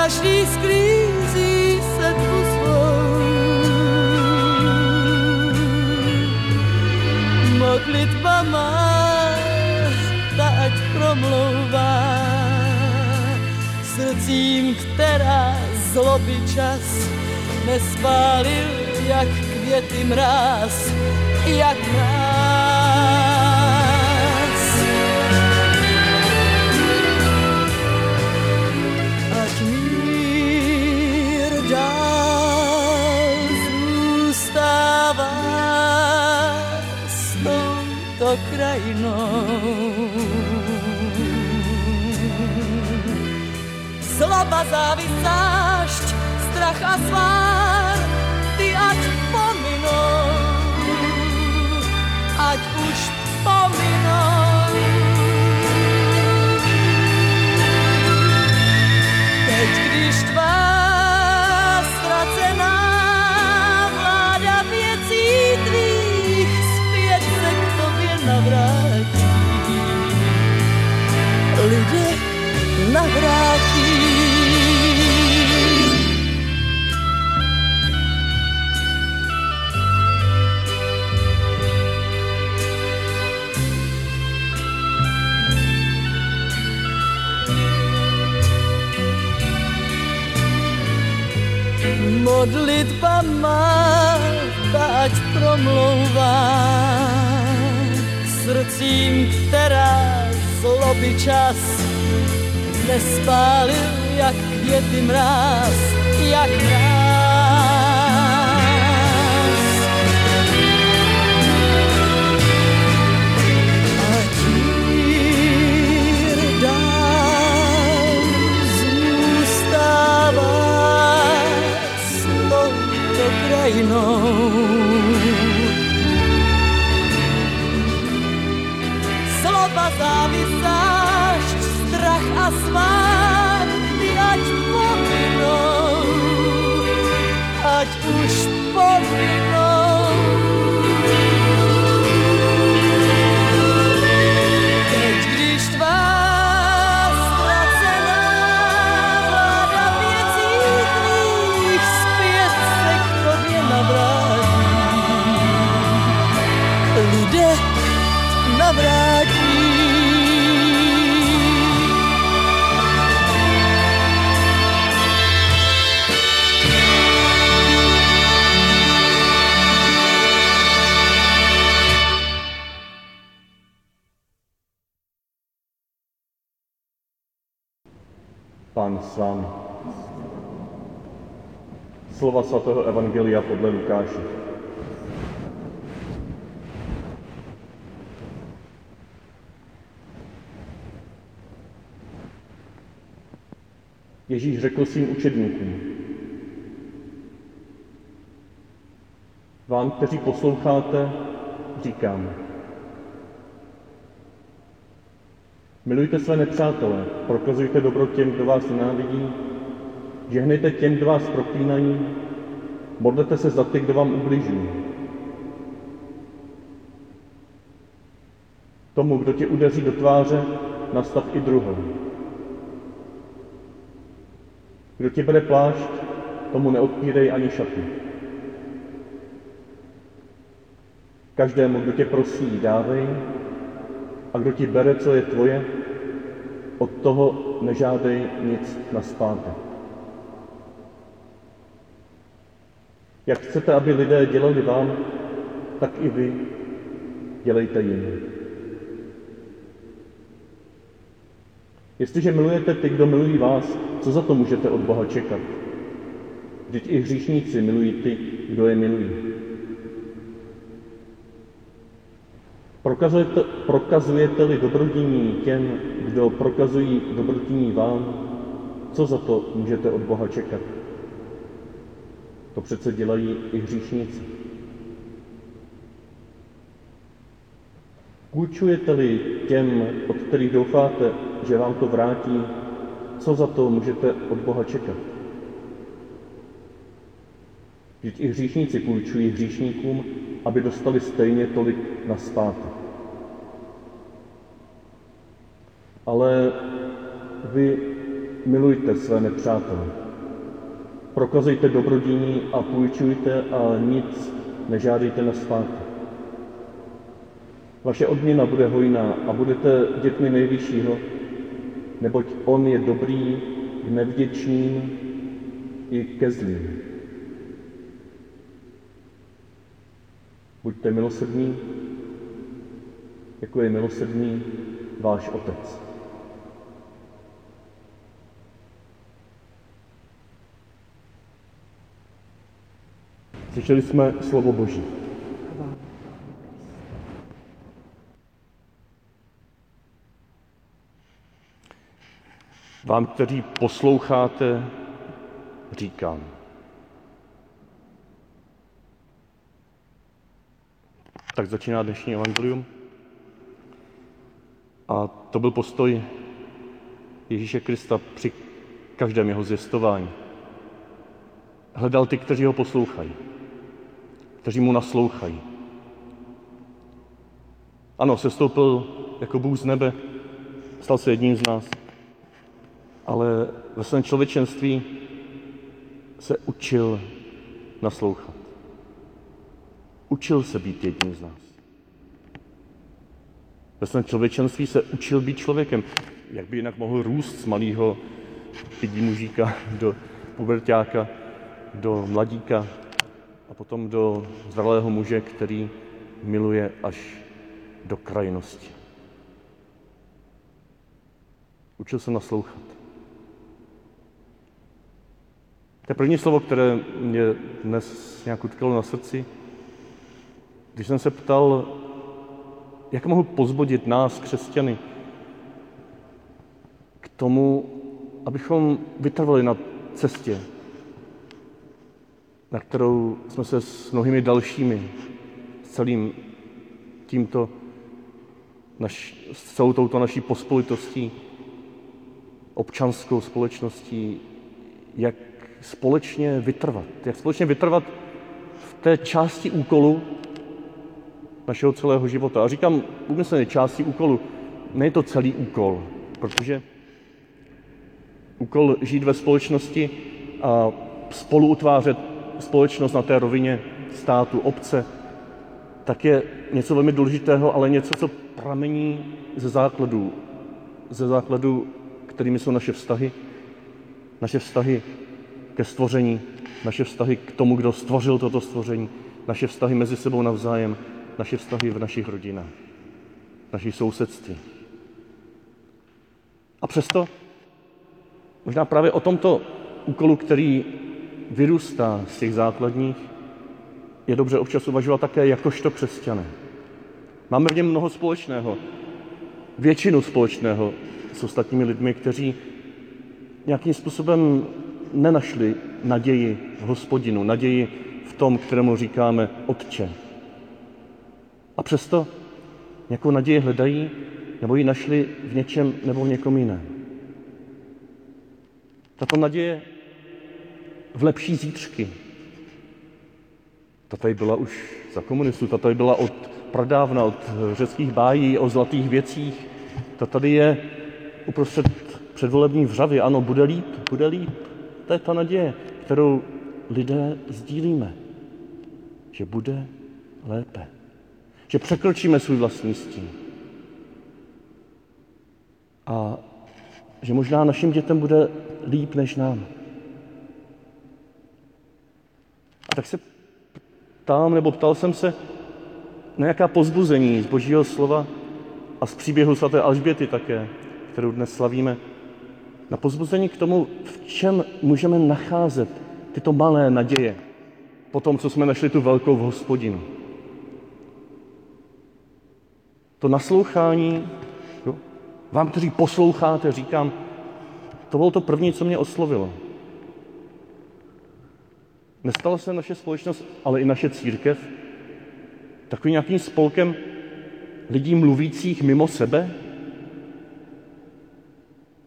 každý sklízí se tu svou. Modlitba má, ta ať promlouvá srdcím, která zloby čas nespálil jak květy mráz, jak mráz. Krajinou. Zloba, závist, zášť, strach a svár, srdcím, která zloby čas nespálil jak květy mráz, jak mráz. Ať mír dál zůstává s touto krajinou. Zášť, strach a svár, ty ať pominou, ať už pominou. S vámi. Slova svatého Evangelia podle Lukáše. Ježíš řekl svým učedníkům, vám, kteří posloucháte, říkám, milujte své nepřátele, prokazujte dobro těm, kdo vás nenávidí, žehnejte těm, kdo vás proklínají, modlete se za ty, kdo vám ubližují. Tomu, kdo tě udeří do tváře, nastav i druhou. Kdo ti bere plášť, tomu neodpírej ani šaty. Každému, kdo tě prosí, dávej, a kdo ti bere, co je tvoje, od toho nežádej nic na zpátek. Jak chcete, aby lidé dělali vám, tak i vy dělejte jim. Jestliže milujete ty, kdo milují vás, co za to můžete od Boha čekat? Vždyť i hříšníci milují ty, kdo je milují. Prokazujete, prokazujete-li dobrodiní těm, kdo prokazují dobrodiní vám, co za to můžete od Boha čekat? To přece dělají i hříšníci. Půjčujete-li těm, od kterých doufáte, že vám to vrátí, co za to můžete od Boha čekat? Vždyť i hříšníci půjčují hříšníkům, aby dostali stejně tolik na zpátek. Ale vy milujte své nepřátele. Prokazujte dobrodiní a půjčujte a nic nežádejte na zpátek. Vaše odměna bude hojná a budete dětmi nejvyššího, neboť on je dobrý k nevděčným i ke zlým. Buďte milosrdní, jako je milosrdný váš Otec. Slyšeli jsme slovo Boží. Vám, kteří posloucháte, říkám. Tak začíná dnešní evangelium. A to byl postoj Ježíše Krista při každém jeho zjistování. Hledal ty, kteří ho poslouchají, kteří mu naslouchají. Ano, sestoupil jako Bůh z nebe, stal se jedním z nás ale ve svém člověčenství se učil naslouchat. Učil se být jedním z nás. Ve svém člověčenství se učil být člověkem. Jak by jinak mohl růst z malého pidí mužíka do pubertáka, do mladíka a potom do zralého muže, který miluje až do krajnosti. Učil se naslouchat. To je první slovo, které mě dnes nějak utkalo na srdci. Když jsem se ptal, jak mohu pozbudit nás, křesťany, k tomu, abychom vytrvali na cestě, na kterou jsme se s mnohými dalšími, s celým tímto, naš, s celou touto naší pospolitostí, občanskou společností, jak společně vytrvat. Jak společně vytrvat v té části úkolu našeho celého života. A říkám úmyslně části úkolu, ne to celý úkol, protože úkol žít ve společnosti a spolu utvářet společnost na té rovině státu, obce, tak je něco velmi důležitého, ale něco, co pramení ze základů, ze základů, kterými jsou naše vztahy, naše vztahy ke stvoření, naše vztahy k tomu, kdo stvořil toto stvoření, naše vztahy mezi sebou navzájem, naše vztahy v našich rodinách, v našich sousedství. A přesto možná právě o tomto úkolu, který vyrůstá z těch základních, je dobře občas uvažovat také jakožto křesťané. Máme v něm mnoho společného, většinu společného s ostatními lidmi, kteří nějakým způsobem nenašli naději v hospodinu, naději v tom, kterému říkáme Otče. A přesto nějakou naději hledají, nebo ji našli v něčem nebo v někom jiném. Tato naděje v lepší zítřky. Ta tady byla už za komunistů, ta tady byla od pradávna, od řeckých bájí o zlatých věcích. Ta tady je uprostřed předvolební vřavy. Ano, bude líp, bude líp. To je ta naděje, kterou lidé sdílíme, že bude lépe, že překročíme svůj vlastní stín. A že možná našim dětem bude líp než nám. A tak se ptám, nebo ptal jsem se na jaká pozbuzení z Božího slova a z příběhu svaté Alžběty také, kterou dnes slavíme, na pozbuzení k tomu, v čem můžeme nacházet tyto malé naděje po tom, co jsme našli tu velkou v hospodinu. To naslouchání, jo, vám, kteří posloucháte, říkám, to bylo to první, co mě oslovilo. Nestala se naše společnost, ale i naše církev takovým nějakým spolkem lidí mluvících mimo sebe,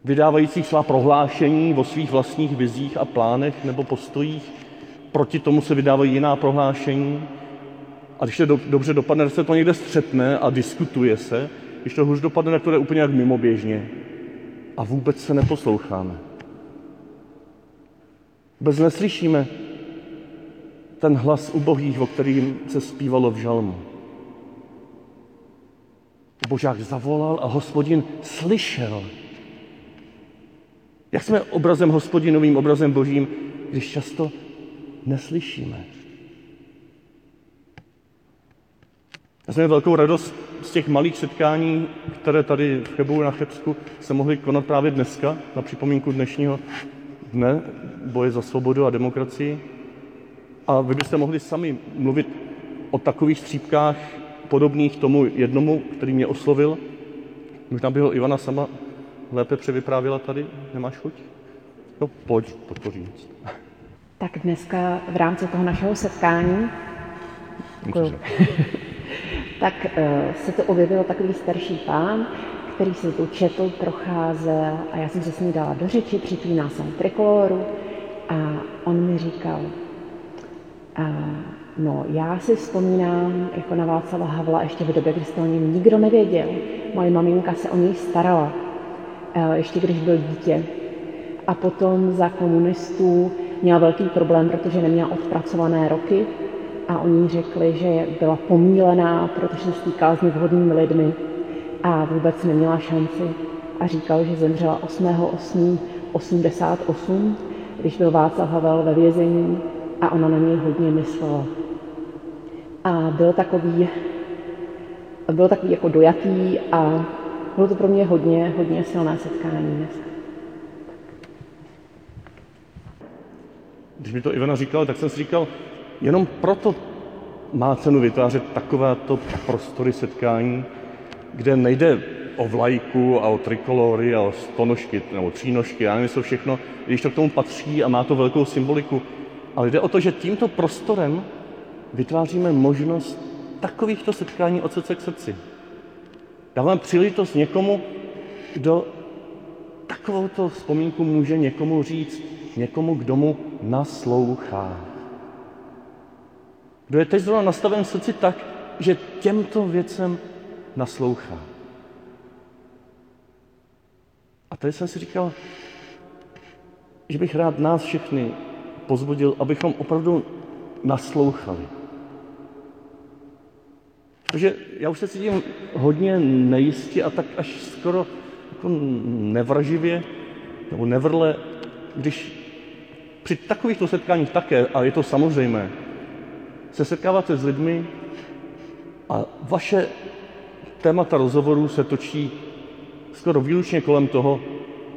vydávajících svá prohlášení o svých vlastních vizích a plánech nebo postojích, proti tomu se vydávají jiná prohlášení. A když to do, dobře dopadne, se to někde střetne a diskutuje se, když to hůř dopadne, tak to jde úplně jak mimoběžně. A vůbec se neposloucháme. Vůbec neslyšíme ten hlas ubohých, o kterým se zpívalo v žalmu. Božák zavolal a hospodin slyšel. Jak jsme obrazem hospodinovým, obrazem božím, když často neslyšíme. Já jsem měl velkou radost z těch malých setkání, které tady v Chebu na Chebsku se mohly konat právě dneska, na připomínku dnešního dne boje za svobodu a demokracii. A vy byste mohli sami mluvit o takových střípkách podobných tomu jednomu, který mě oslovil. Možná by ho Ivana sama lépe převyprávila tady. Nemáš chuť? No, pojď, podpořím. Tak dneska v rámci toho našeho setkání tak uh, se to objevil takový starší pán, který se tu četl, procházel a já jsem se s ní dala do řeči, připínal jsem trikoloru a on mi říkal, uh, no já si vzpomínám jako na Václava Havla ještě v době, kdy jste o něm nikdo nevěděl. Moje maminka se o něj starala, uh, ještě když byl dítě. A potom za komunistů měla velký problém, protože neměla odpracované roky a oni řekli, že byla pomílená, protože se stýkala s nevhodnými lidmi a vůbec neměla šanci. A říkal, že zemřela 8.8.88, když byl Václav Havel ve vězení a ona na něj hodně myslela. A byl takový, byl takový jako dojatý a bylo to pro mě hodně, hodně silné setkání dneska. Když mi to Ivana říkala, tak jsem si říkal, jenom proto má cenu vytvářet takovéto prostory setkání, kde nejde o vlajku a o trikolory a o stonožky nebo třínožky, já nevím, co všechno, když to k tomu patří a má to velkou symboliku. Ale jde o to, že tímto prostorem vytváříme možnost takovýchto setkání od srdce k srdci. Dáváme příležitost někomu, kdo takovouto vzpomínku může někomu říct, někomu, kdo mu naslouchá. Kdo je teď zrovna nastaven v srdci tak, že těmto věcem naslouchá. A tady jsem si říkal, že bych rád nás všechny pozbudil, abychom opravdu naslouchali. Protože já už se cítím hodně nejistě a tak až skoro jako nevraživě nebo nevrle, když při takovýchto setkáních také, a je to samozřejmé, se setkáváte s lidmi a vaše témata rozhovorů se točí skoro výlučně kolem toho,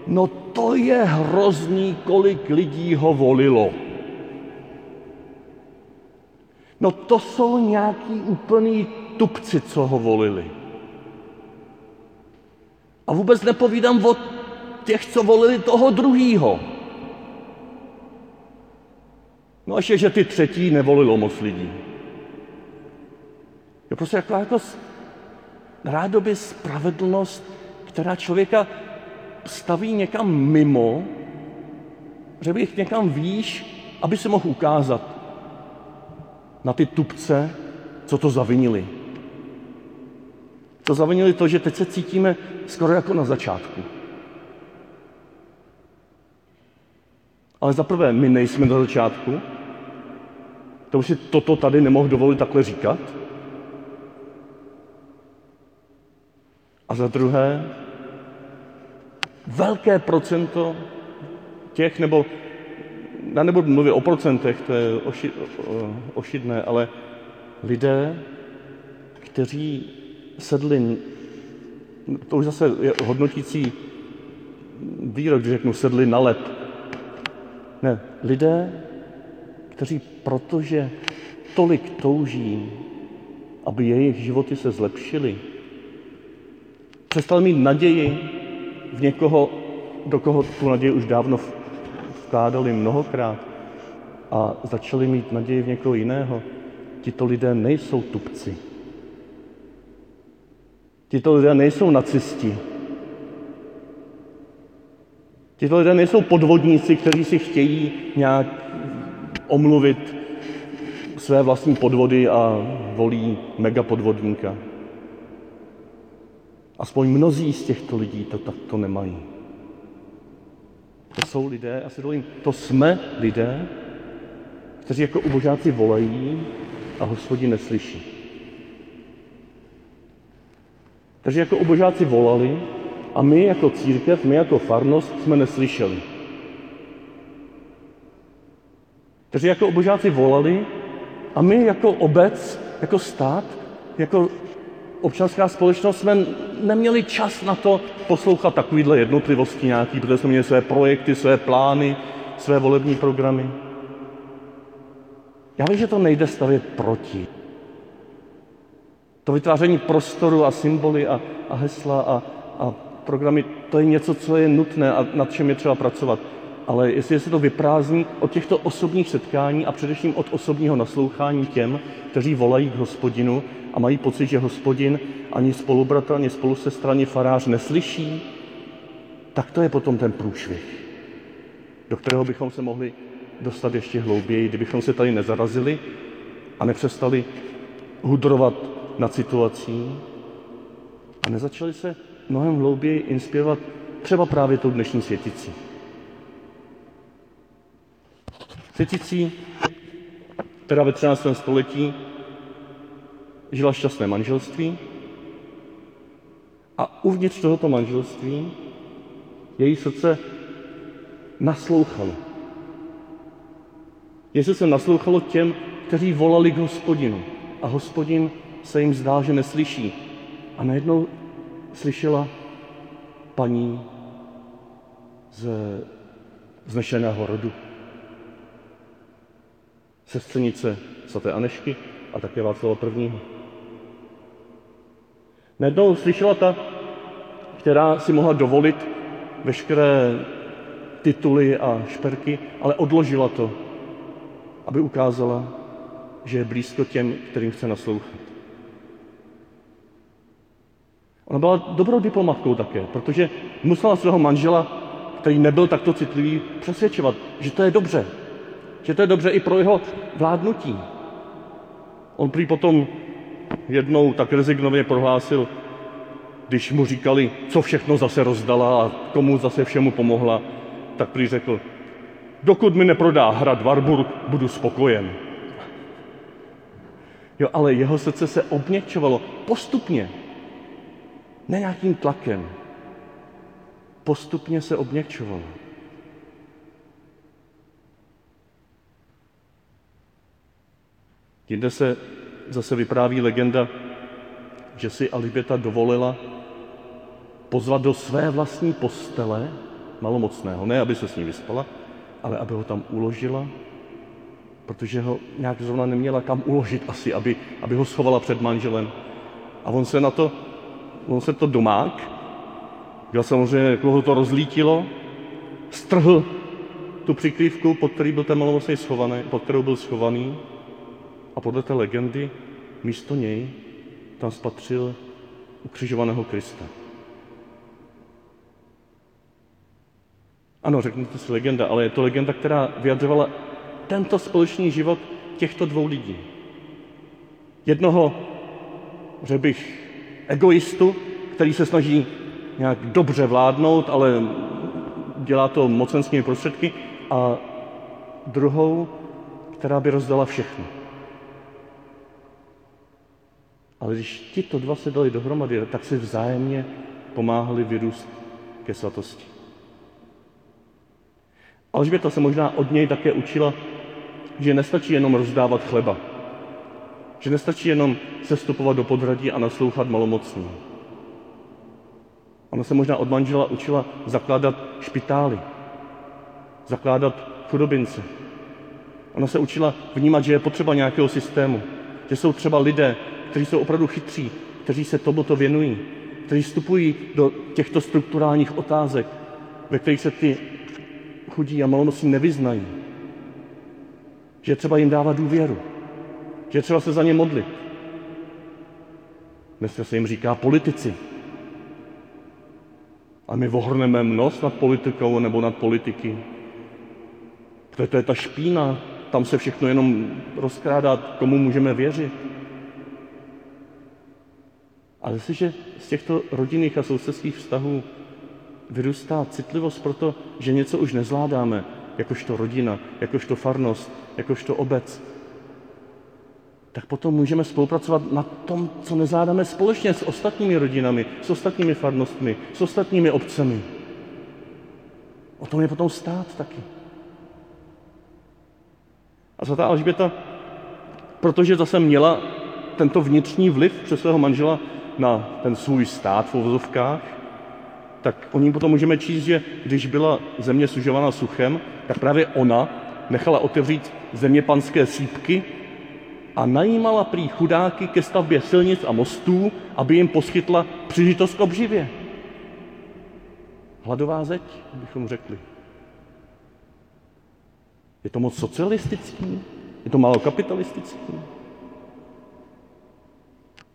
no to je hrozný, kolik lidí ho volilo. No to jsou nějaký úplný tupci, co ho volili. A vůbec nepovídám o těch, co volili toho druhýho. No ještě, že ty třetí nevolilo moc lidí. Je prostě jako, jako rádoby spravedlnost, která člověka staví někam mimo, že bych někam výš, aby se mohl ukázat na ty tupce, co to zavinili. To zavinili to, že teď se cítíme skoro jako na začátku. Ale za prvé, my nejsme na začátku, to už si toto tady nemohl dovolit takhle říkat. A za druhé, velké procento těch, nebo já nebudu mluvit o procentech, to je oši, ošidné, ale lidé, kteří sedli, to už zase je hodnotící výrok, když řeknu sedli na lep. Ne, lidé, kteří protože tolik touží, aby jejich životy se zlepšily, přestali mít naději v někoho, do koho tu naději už dávno vkládali mnohokrát a začali mít naději v někoho jiného. Tito lidé nejsou tupci. Tito lidé nejsou nacisti. Tito lidé nejsou podvodníci, kteří si chtějí nějak omluvit své vlastní podvody a volí megapodvodníka. Aspoň mnozí z těchto lidí to takto nemají. To jsou lidé, já si dovolím, to jsme lidé, kteří jako ubožáci volají a hospodin neslyší. Takže jako ubožáci volali a my jako církev, my jako farnost jsme neslyšeli. Takže jako obožáci volali a my jako obec, jako stát, jako občanská společnost jsme neměli čas na to poslouchat takovýhle jednotlivosti nějaký, protože jsme měli své projekty, své plány, své volební programy. Já vím, že to nejde stavět proti. To vytváření prostoru a symboly a, a hesla a, a programy, to je něco, co je nutné a nad čem je třeba pracovat. Ale jestli se to vyprázdní od těchto osobních setkání a především od osobního naslouchání těm, kteří volají k hospodinu a mají pocit, že hospodin ani spolubratr, ani spolusestra, ani farář neslyší, tak to je potom ten průšvih, do kterého bychom se mohli dostat ještě hlouběji, kdybychom se tady nezarazili a nepřestali hudrovat nad situací a nezačali se mnohem hlouběji inspirovat třeba právě tou dnešní světicí. Světicí, která ve 13. století žila šťastné manželství a uvnitř tohoto manželství její srdce naslouchalo. Její srdce naslouchalo těm, kteří volali k hospodinu a hospodin se jim zdál, že neslyší. A najednou slyšela paní z znešeného rodu. Sestřenice svaté Anešky a také Václava I. Najednou slyšela ta, která si mohla dovolit veškeré tituly a šperky, ale odložila to, aby ukázala, že je blízko těm, kterým chce naslouchat. Ona byla dobrou diplomatkou také, protože musela svého manžela, který nebyl takto citlivý, přesvědčovat, že to je dobře. Že to je dobře i pro jeho vládnutí. On prý potom jednou tak rezignově prohlásil, když mu říkali, co všechno zase rozdala a komu zase všemu pomohla, tak prý řekl, dokud mi neprodá hrad Warburg, budu spokojen. Jo, ale jeho srdce se obněkčovalo postupně, ne nějakým tlakem. Postupně se obněkčovalo. Jinde se zase vypráví legenda, že si Aliběta dovolila pozvat do své vlastní postele malomocného. Ne, aby se s ním vyspala, ale aby ho tam uložila, protože ho nějak zrovna neměla kam uložit asi, aby, aby ho schovala před manželem. A on se na to on se to domák, já samozřejmě, jako ho to rozlítilo, strhl tu přikrývku, pod který byl ten malomocný schovaný, pod kterou byl schovaný a podle té legendy místo něj tam spatřil ukřižovaného Krista. Ano, řeknete si legenda, ale je to legenda, která vyjadřovala tento společný život těchto dvou lidí. Jednoho, řekl bych, egoistu, který se snaží nějak dobře vládnout, ale dělá to mocenskými prostředky, a druhou, která by rozdala všechno. Ale když tito dva se dali dohromady, tak si vzájemně pomáhali vyrůst ke svatosti. Alžběta se možná od něj také učila, že nestačí jenom rozdávat chleba, že nestačí jenom sestupovat do podradí a naslouchat malomocným. Ona se možná od manžela učila zakládat špitály, zakládat chudobince. Ona se učila vnímat, že je potřeba nějakého systému, že jsou třeba lidé, kteří jsou opravdu chytří, kteří se tomuto věnují, kteří vstupují do těchto strukturálních otázek, ve kterých se ty chudí a malonosí nevyznají. Že třeba jim dávat důvěru, že třeba se za ně modlit. Dneska se jim říká politici. A my vohrneme nos nad politikou nebo nad politiky. To, to je ta špína, tam se všechno jenom rozkrádá, komu můžeme věřit. Ale jestliže z těchto rodinných a sousedských vztahů vyrůstá citlivost pro to, že něco už nezvládáme, jakožto rodina, jakožto farnost, jakožto obec, tak potom můžeme spolupracovat na tom, co nezvládáme společně s ostatními rodinami, s ostatními farnostmi, s ostatními obcemi. O tom je potom stát taky. A svatá Alžběta, protože zase měla tento vnitřní vliv přes svého manžela na ten svůj stát v uvozovkách, tak o ní potom můžeme číst, že když byla země sužována suchem, tak právě ona nechala otevřít země panské sípky a najímala prý chudáky ke stavbě silnic a mostů, aby jim poskytla příležitost k obživě. Hladová zeď, bychom řekli. Je to moc socialistický? Je to málo kapitalistický?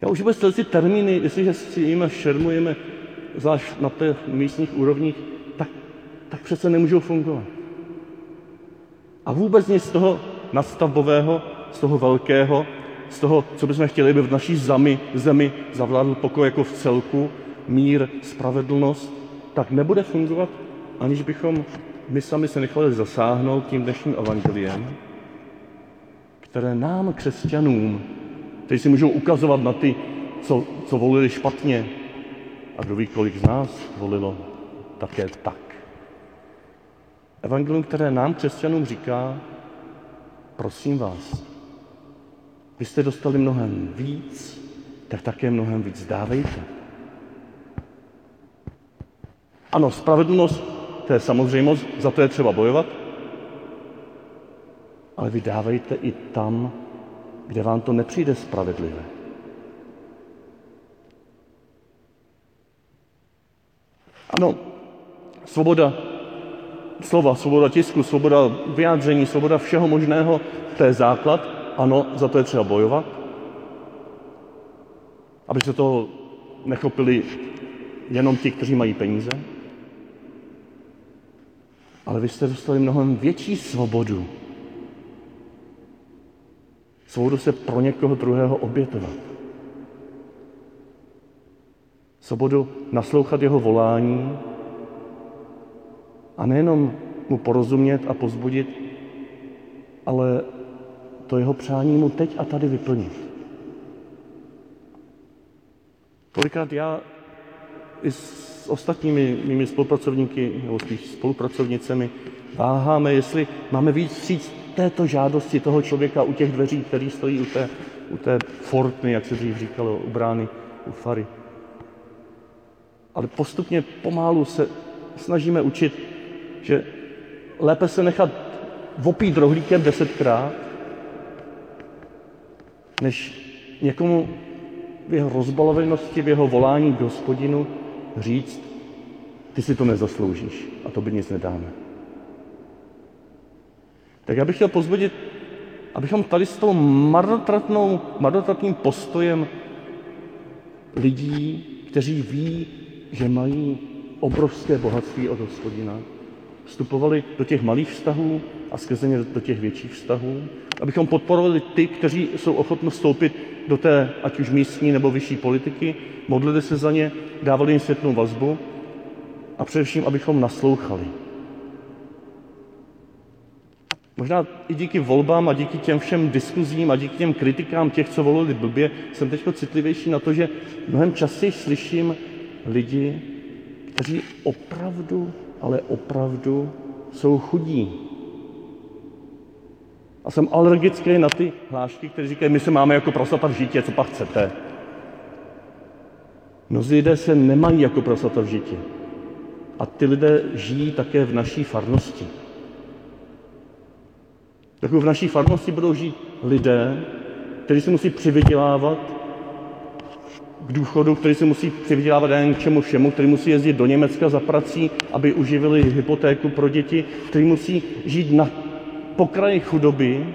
Já už vůbec ty termíny, jestliže si jimi šermujeme, zvlášť na těch místních úrovních, tak, tak přece nemůžou fungovat. A vůbec nic z toho nastavbového, z toho velkého, z toho, co bychom chtěli, aby v naší zemi, zemi zavládl pokoj jako v celku, mír, spravedlnost, tak nebude fungovat, aniž bychom my sami se nechali zasáhnout tím dnešním evangeliem, které nám, křesťanům, kteří si můžou ukazovat na ty, co, co volili špatně, a kdo ví, kolik z nás volilo také tak. Evangelium, které nám, křesťanům, říká, prosím vás, vy jste dostali mnohem víc, tak také mnohem víc dávejte. Ano, spravedlnost, to je samozřejmost, za to je třeba bojovat, ale vy dávejte i tam, kde vám to nepřijde spravedlivé. Ano, svoboda slova, svoboda tisku, svoboda vyjádření, svoboda všeho možného, to je základ. Ano, za to je třeba bojovat. Aby se toho nechopili jenom ti, kteří mají peníze. Ale vy jste dostali mnohem větší svobodu. Svobodu se pro někoho druhého obětovat. Svobodu naslouchat jeho volání a nejenom mu porozumět a pozbudit, ale to jeho přání mu teď a tady vyplnit. Kolikrát já i s ostatními mými spolupracovníky nebo spíš spolupracovnicemi váháme, jestli máme víc říct této žádosti toho člověka u těch dveří, který stojí u té, u té fortny, jak se dřív říkalo, u brány, u fary. Ale postupně pomálu se snažíme učit, že lépe se nechat vopít rohlíkem desetkrát, než někomu v jeho rozbalovenosti, v jeho volání k hospodinu říct, ty si to nezasloužíš a to by nic nedáme. Tak já bych chtěl pozvodit, abychom tady s tou marnotratnou, marnotratným postojem lidí, kteří ví, že mají obrovské bohatství od hospodina, vstupovali do těch malých vztahů a skrze ně do těch větších vztahů, abychom podporovali ty, kteří jsou ochotni vstoupit do té, ať už místní nebo vyšší politiky, modlili se za ně, dávali jim světnou vazbu a především, abychom naslouchali. Možná i díky volbám a díky těm všem diskuzím a díky těm kritikám těch, co volili blbě, jsem teď citlivější na to, že mnohem častěji slyším lidi, kteří opravdu, ale opravdu jsou chudí. A jsem alergický na ty hlášky, které říkají, my se máme jako prasata v žitě, co pak chcete. Mnozí lidé se nemají jako prasata v žitě. A ty lidé žijí také v naší farnosti. Tak v naší farnosti budou žít lidé, kteří se musí přivydělávat k důchodu, kteří se musí přivydělávat jen k čemu všemu, kteří musí jezdit do Německa za prací, aby uživili hypotéku pro děti, kteří musí žít na pokraji chudoby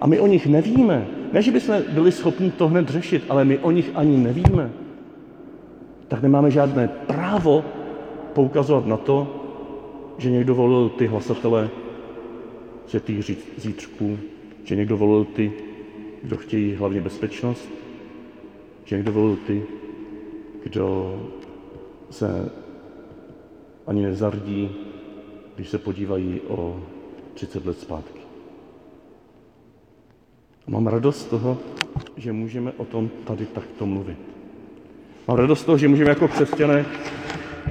a my o nich nevíme. Ne, že bychom byli schopni to hned řešit, ale my o nich ani nevíme. Tak nemáme žádné právo poukazovat na to, že někdo volil ty hlasatele světých zítřků, že někdo volil ty, kdo chtějí hlavně bezpečnost, že někdo volil ty, kdo se ani nezardí, když se podívají o 30 let zpátky. A mám radost z toho, že můžeme o tom tady takto mluvit. Mám radost z toho, že můžeme jako křesťané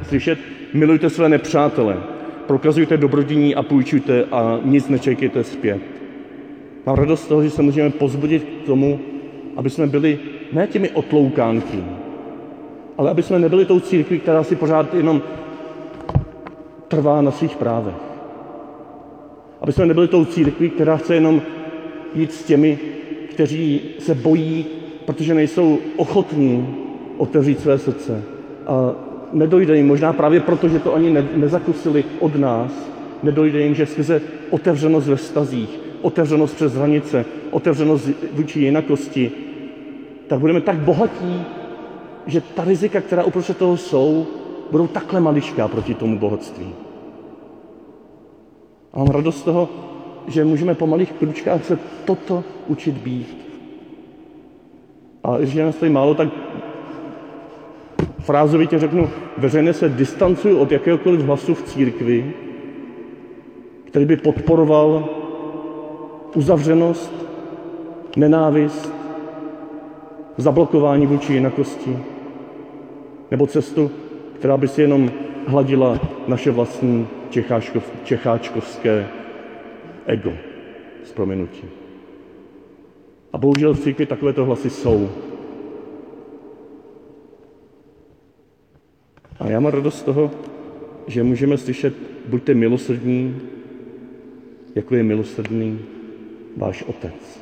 slyšet, milujte své nepřátele, prokazujte dobrodění a půjčujte a nic nečekejte zpět. Mám radost z toho, že se můžeme pozbudit k tomu, aby jsme byli ne těmi otloukánky, ale aby jsme nebyli tou církví, která si pořád jenom trvá na svých právech. Aby jsme nebyli tou církví, která chce jenom jít s těmi, kteří se bojí, protože nejsou ochotní otevřít své srdce. A nedojde jim, možná právě proto, že to ani ne, nezakusili od nás, nedojde jim, že skrze otevřenost ve vztazích, otevřenost přes hranice, otevřenost vůči jinakosti, tak budeme tak bohatí, že ta rizika, která uprostřed toho jsou, budou takhle maličká proti tomu bohatství. A mám radost z toho, že můžeme po malých kručkách se toto učit být. A když je nás tady málo, tak frázovitě řeknu, veřejně se distancuju od jakéhokoliv hlasu v církvi, který by podporoval uzavřenost, nenávist, zablokování vůči jinakosti, nebo cestu, která by si jenom hladila naše vlastní čecháčkov, čecháčkovské ego s prominutím. A bohužel v církvi takovéto hlasy jsou. A já mám radost z toho, že můžeme slyšet, buďte milosrdní, jako je milosrdný váš otec.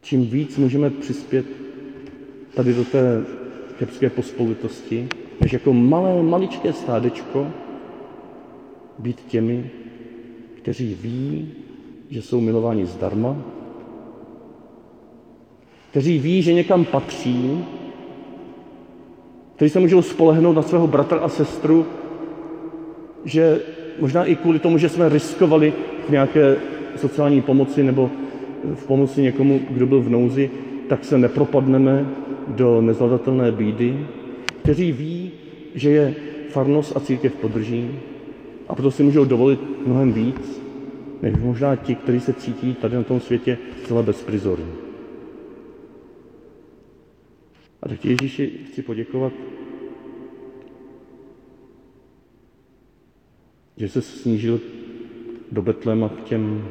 Čím víc můžeme přispět tady do té chebské pospolitosti, než jako malé, maličké stádečko být těmi, kteří ví, že jsou milováni zdarma, kteří ví, že někam patří, kteří se můžou spolehnout na svého bratra a sestru, že možná i kvůli tomu, že jsme riskovali v nějaké sociální pomoci nebo v pomoci někomu, kdo byl v nouzi, tak se nepropadneme do nezvladatelné bídy, kteří ví, že je farnost a církev podrží a proto si můžou dovolit mnohem víc, než možná ti, kteří se cítí tady na tom světě zcela bezprizorní. A tak Ježíši chci poděkovat, že se snížil do Betléma k těm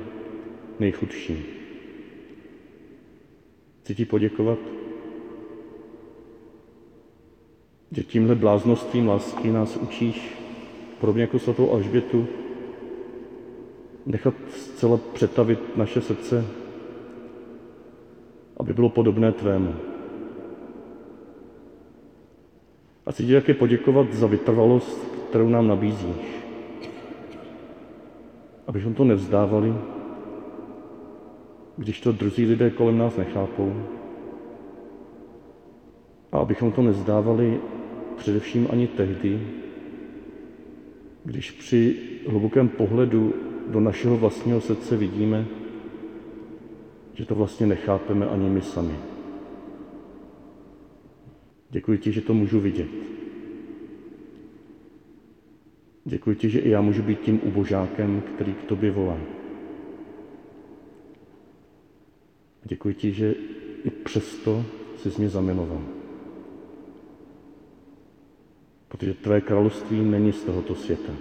nejchudším. Chci ti poděkovat, že tímhle bláznostvím lásky nás učíš, podobně jako svatou Alžbětu, nechat zcela přetavit naše srdce, aby bylo podobné tvému. A chci ti také poděkovat za vytrvalost, kterou nám nabízíš. Abychom to nevzdávali, když to druzí lidé kolem nás nechápou. A abychom to nezdávali především ani tehdy, když při hlubokém pohledu do našeho vlastního srdce vidíme, že to vlastně nechápeme ani my sami. Děkuji ti, že to můžu vidět. Děkuji ti, že i já můžu být tím ubožákem, který k tobě volá. Děkuji ti, že i přesto jsi mě zamiloval. Protože tvé království není z tohoto světa.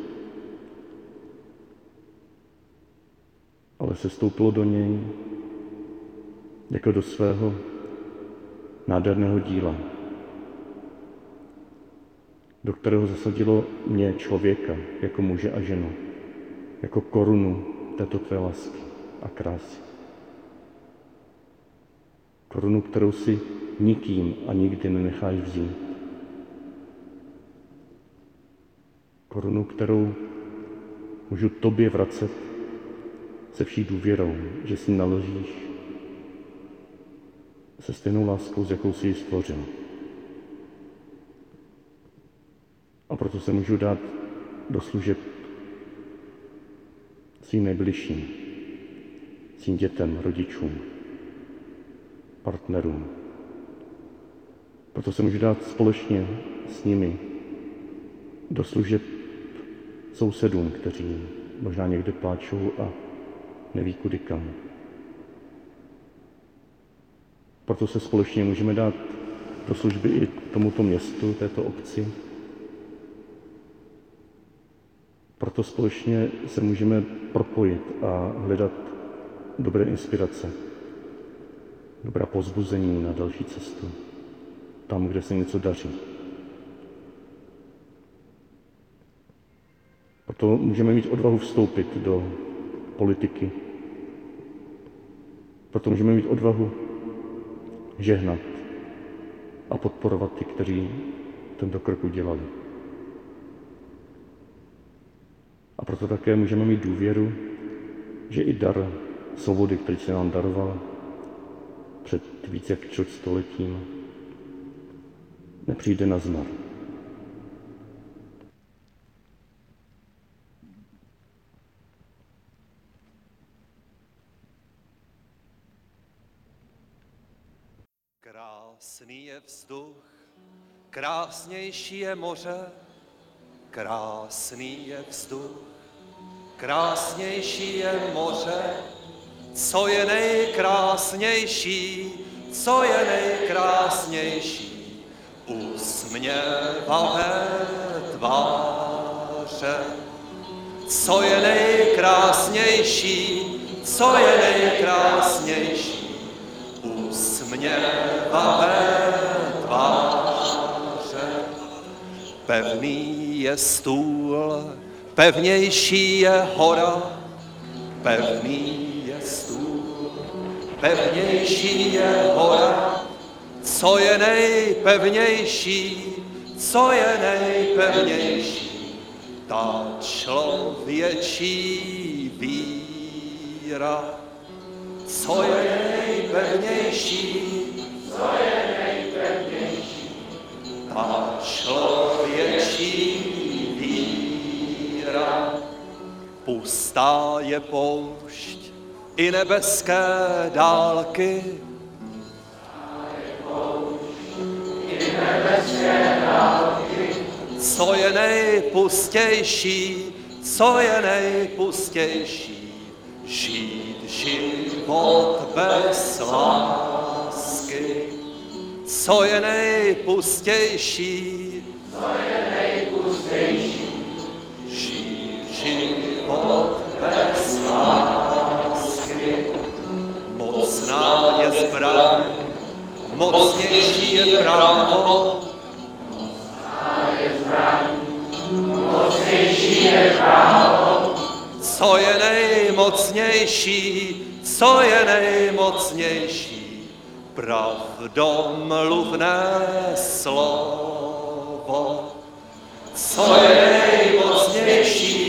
Ale se stoupilo do něj jako do svého nádherného díla, do kterého zasadilo mě člověka jako muže a ženu, jako korunu této tvé lásky a krásy. Korunu, kterou si nikým a nikdy nenecháš vzít. Korunu, kterou můžu tobě vracet se vší důvěrou, že si naložíš se stejnou láskou, s jakou si ji stvořil. A proto se můžu dát do služeb svým nejbližším, svým dětem, rodičům, partnerům. Proto se můžu dát společně s nimi do služeb sousedům, kteří možná někde pláčou a neví kudy kam. Proto se společně můžeme dát do služby i tomuto městu, této obci. Proto společně se můžeme propojit a hledat dobré inspirace, dobrá pozbuzení na další cestu, tam, kde se něco daří. Proto můžeme mít odvahu vstoupit do politiky. Proto můžeme mít odvahu žehnat a podporovat ty, kteří tento krok udělali. A proto také můžeme mít důvěru, že i dar svobody, který se nám daroval před více jak čtvrt stoletím, nepřijde na zmar. Krásný je vzduch, krásnější je moře, krásný je vzduch, krásnější je moře, co je nejkrásnější, co je nejkrásnější, usměvavé tváře. Co je nejkrásnější, co je nejkrásnější, usměvavé tváře. Pevný je stůl, pevnější je hora, pevný je stůl, pevnější je hora. Co je nejpevnější, co je nejpevnější, ta člověčí víra. Co je nejpevnější, co je nejpevnější, ta člověčí Pustá je poušť i nebeské dálky. Co je nejpustější, co je nejpustější, žít život bez lásky. Co je nejpustější, co je nejpustější, žít život Mocná je zbraň, mocnější je právo, co je nejmocnější, co je nejmocnější, pravdomluvné slovo. Co je nejmocnější,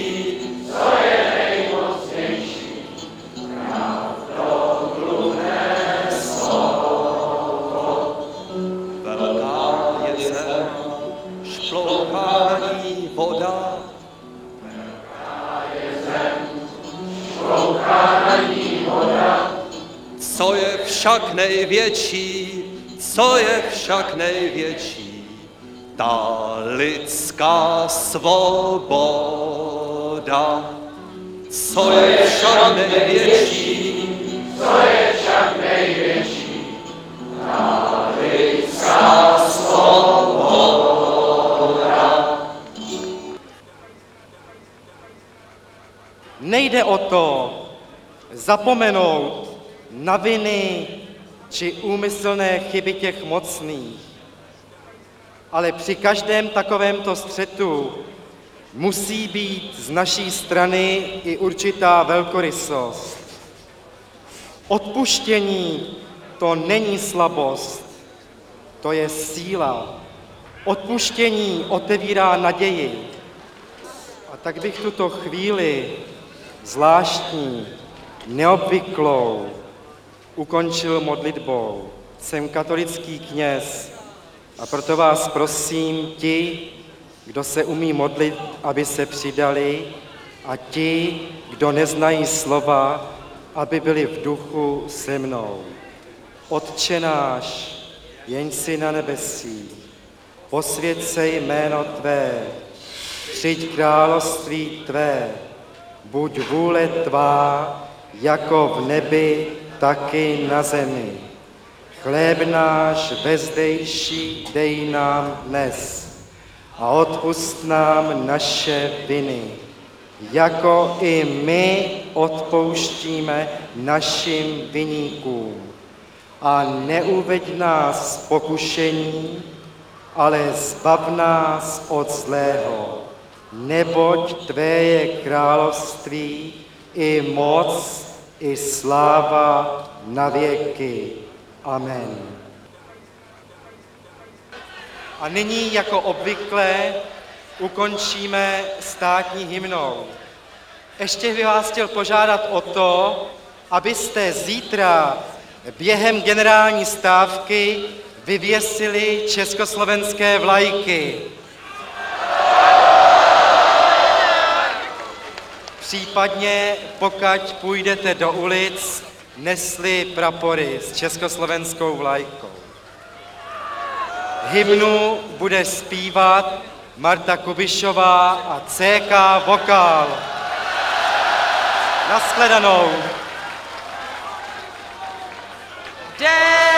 největší, co je však největší, ta lidská svoboda. Co je však největší, co je však největší, ta lidská svoboda. Nejde o to zapomenout na viny či úmyslné chyby těch mocných, ale při každém takovémto střetu musí být z naší strany i určitá velkorysost. Odpuštění to není slabost, to je síla. Odpuštění otevírá naději. A tak bych tuto chvíli zvláštní, neobvyklou ukončil modlitbou. Jsem katolický kněz a proto vás prosím, ti, kdo se umí modlit, aby se přidali a ti, kdo neznají slova, aby byli v duchu se mnou. Otče náš, jen si na nebesích, posvěd se jméno Tvé, přijď království Tvé, buď vůle Tvá, jako v nebi, taky na zemi. Chléb náš bezdejší dej nám dnes a odpust nám naše viny, jako i my odpouštíme našim viníkům. A neuveď nás pokušení, ale zbav nás od zlého, neboť Tvé je království i moc, i sláva na věky. Amen. A nyní, jako obvykle, ukončíme státní hymnou. Ještě bych vás chtěl požádat o to, abyste zítra během generální stávky vyvěsili československé vlajky. Případně, pokud půjdete do ulic, nesli prapory s československou vlajkou. Hymnu bude zpívat Marta Kubišová a CK Vokál. Naschledanou. Den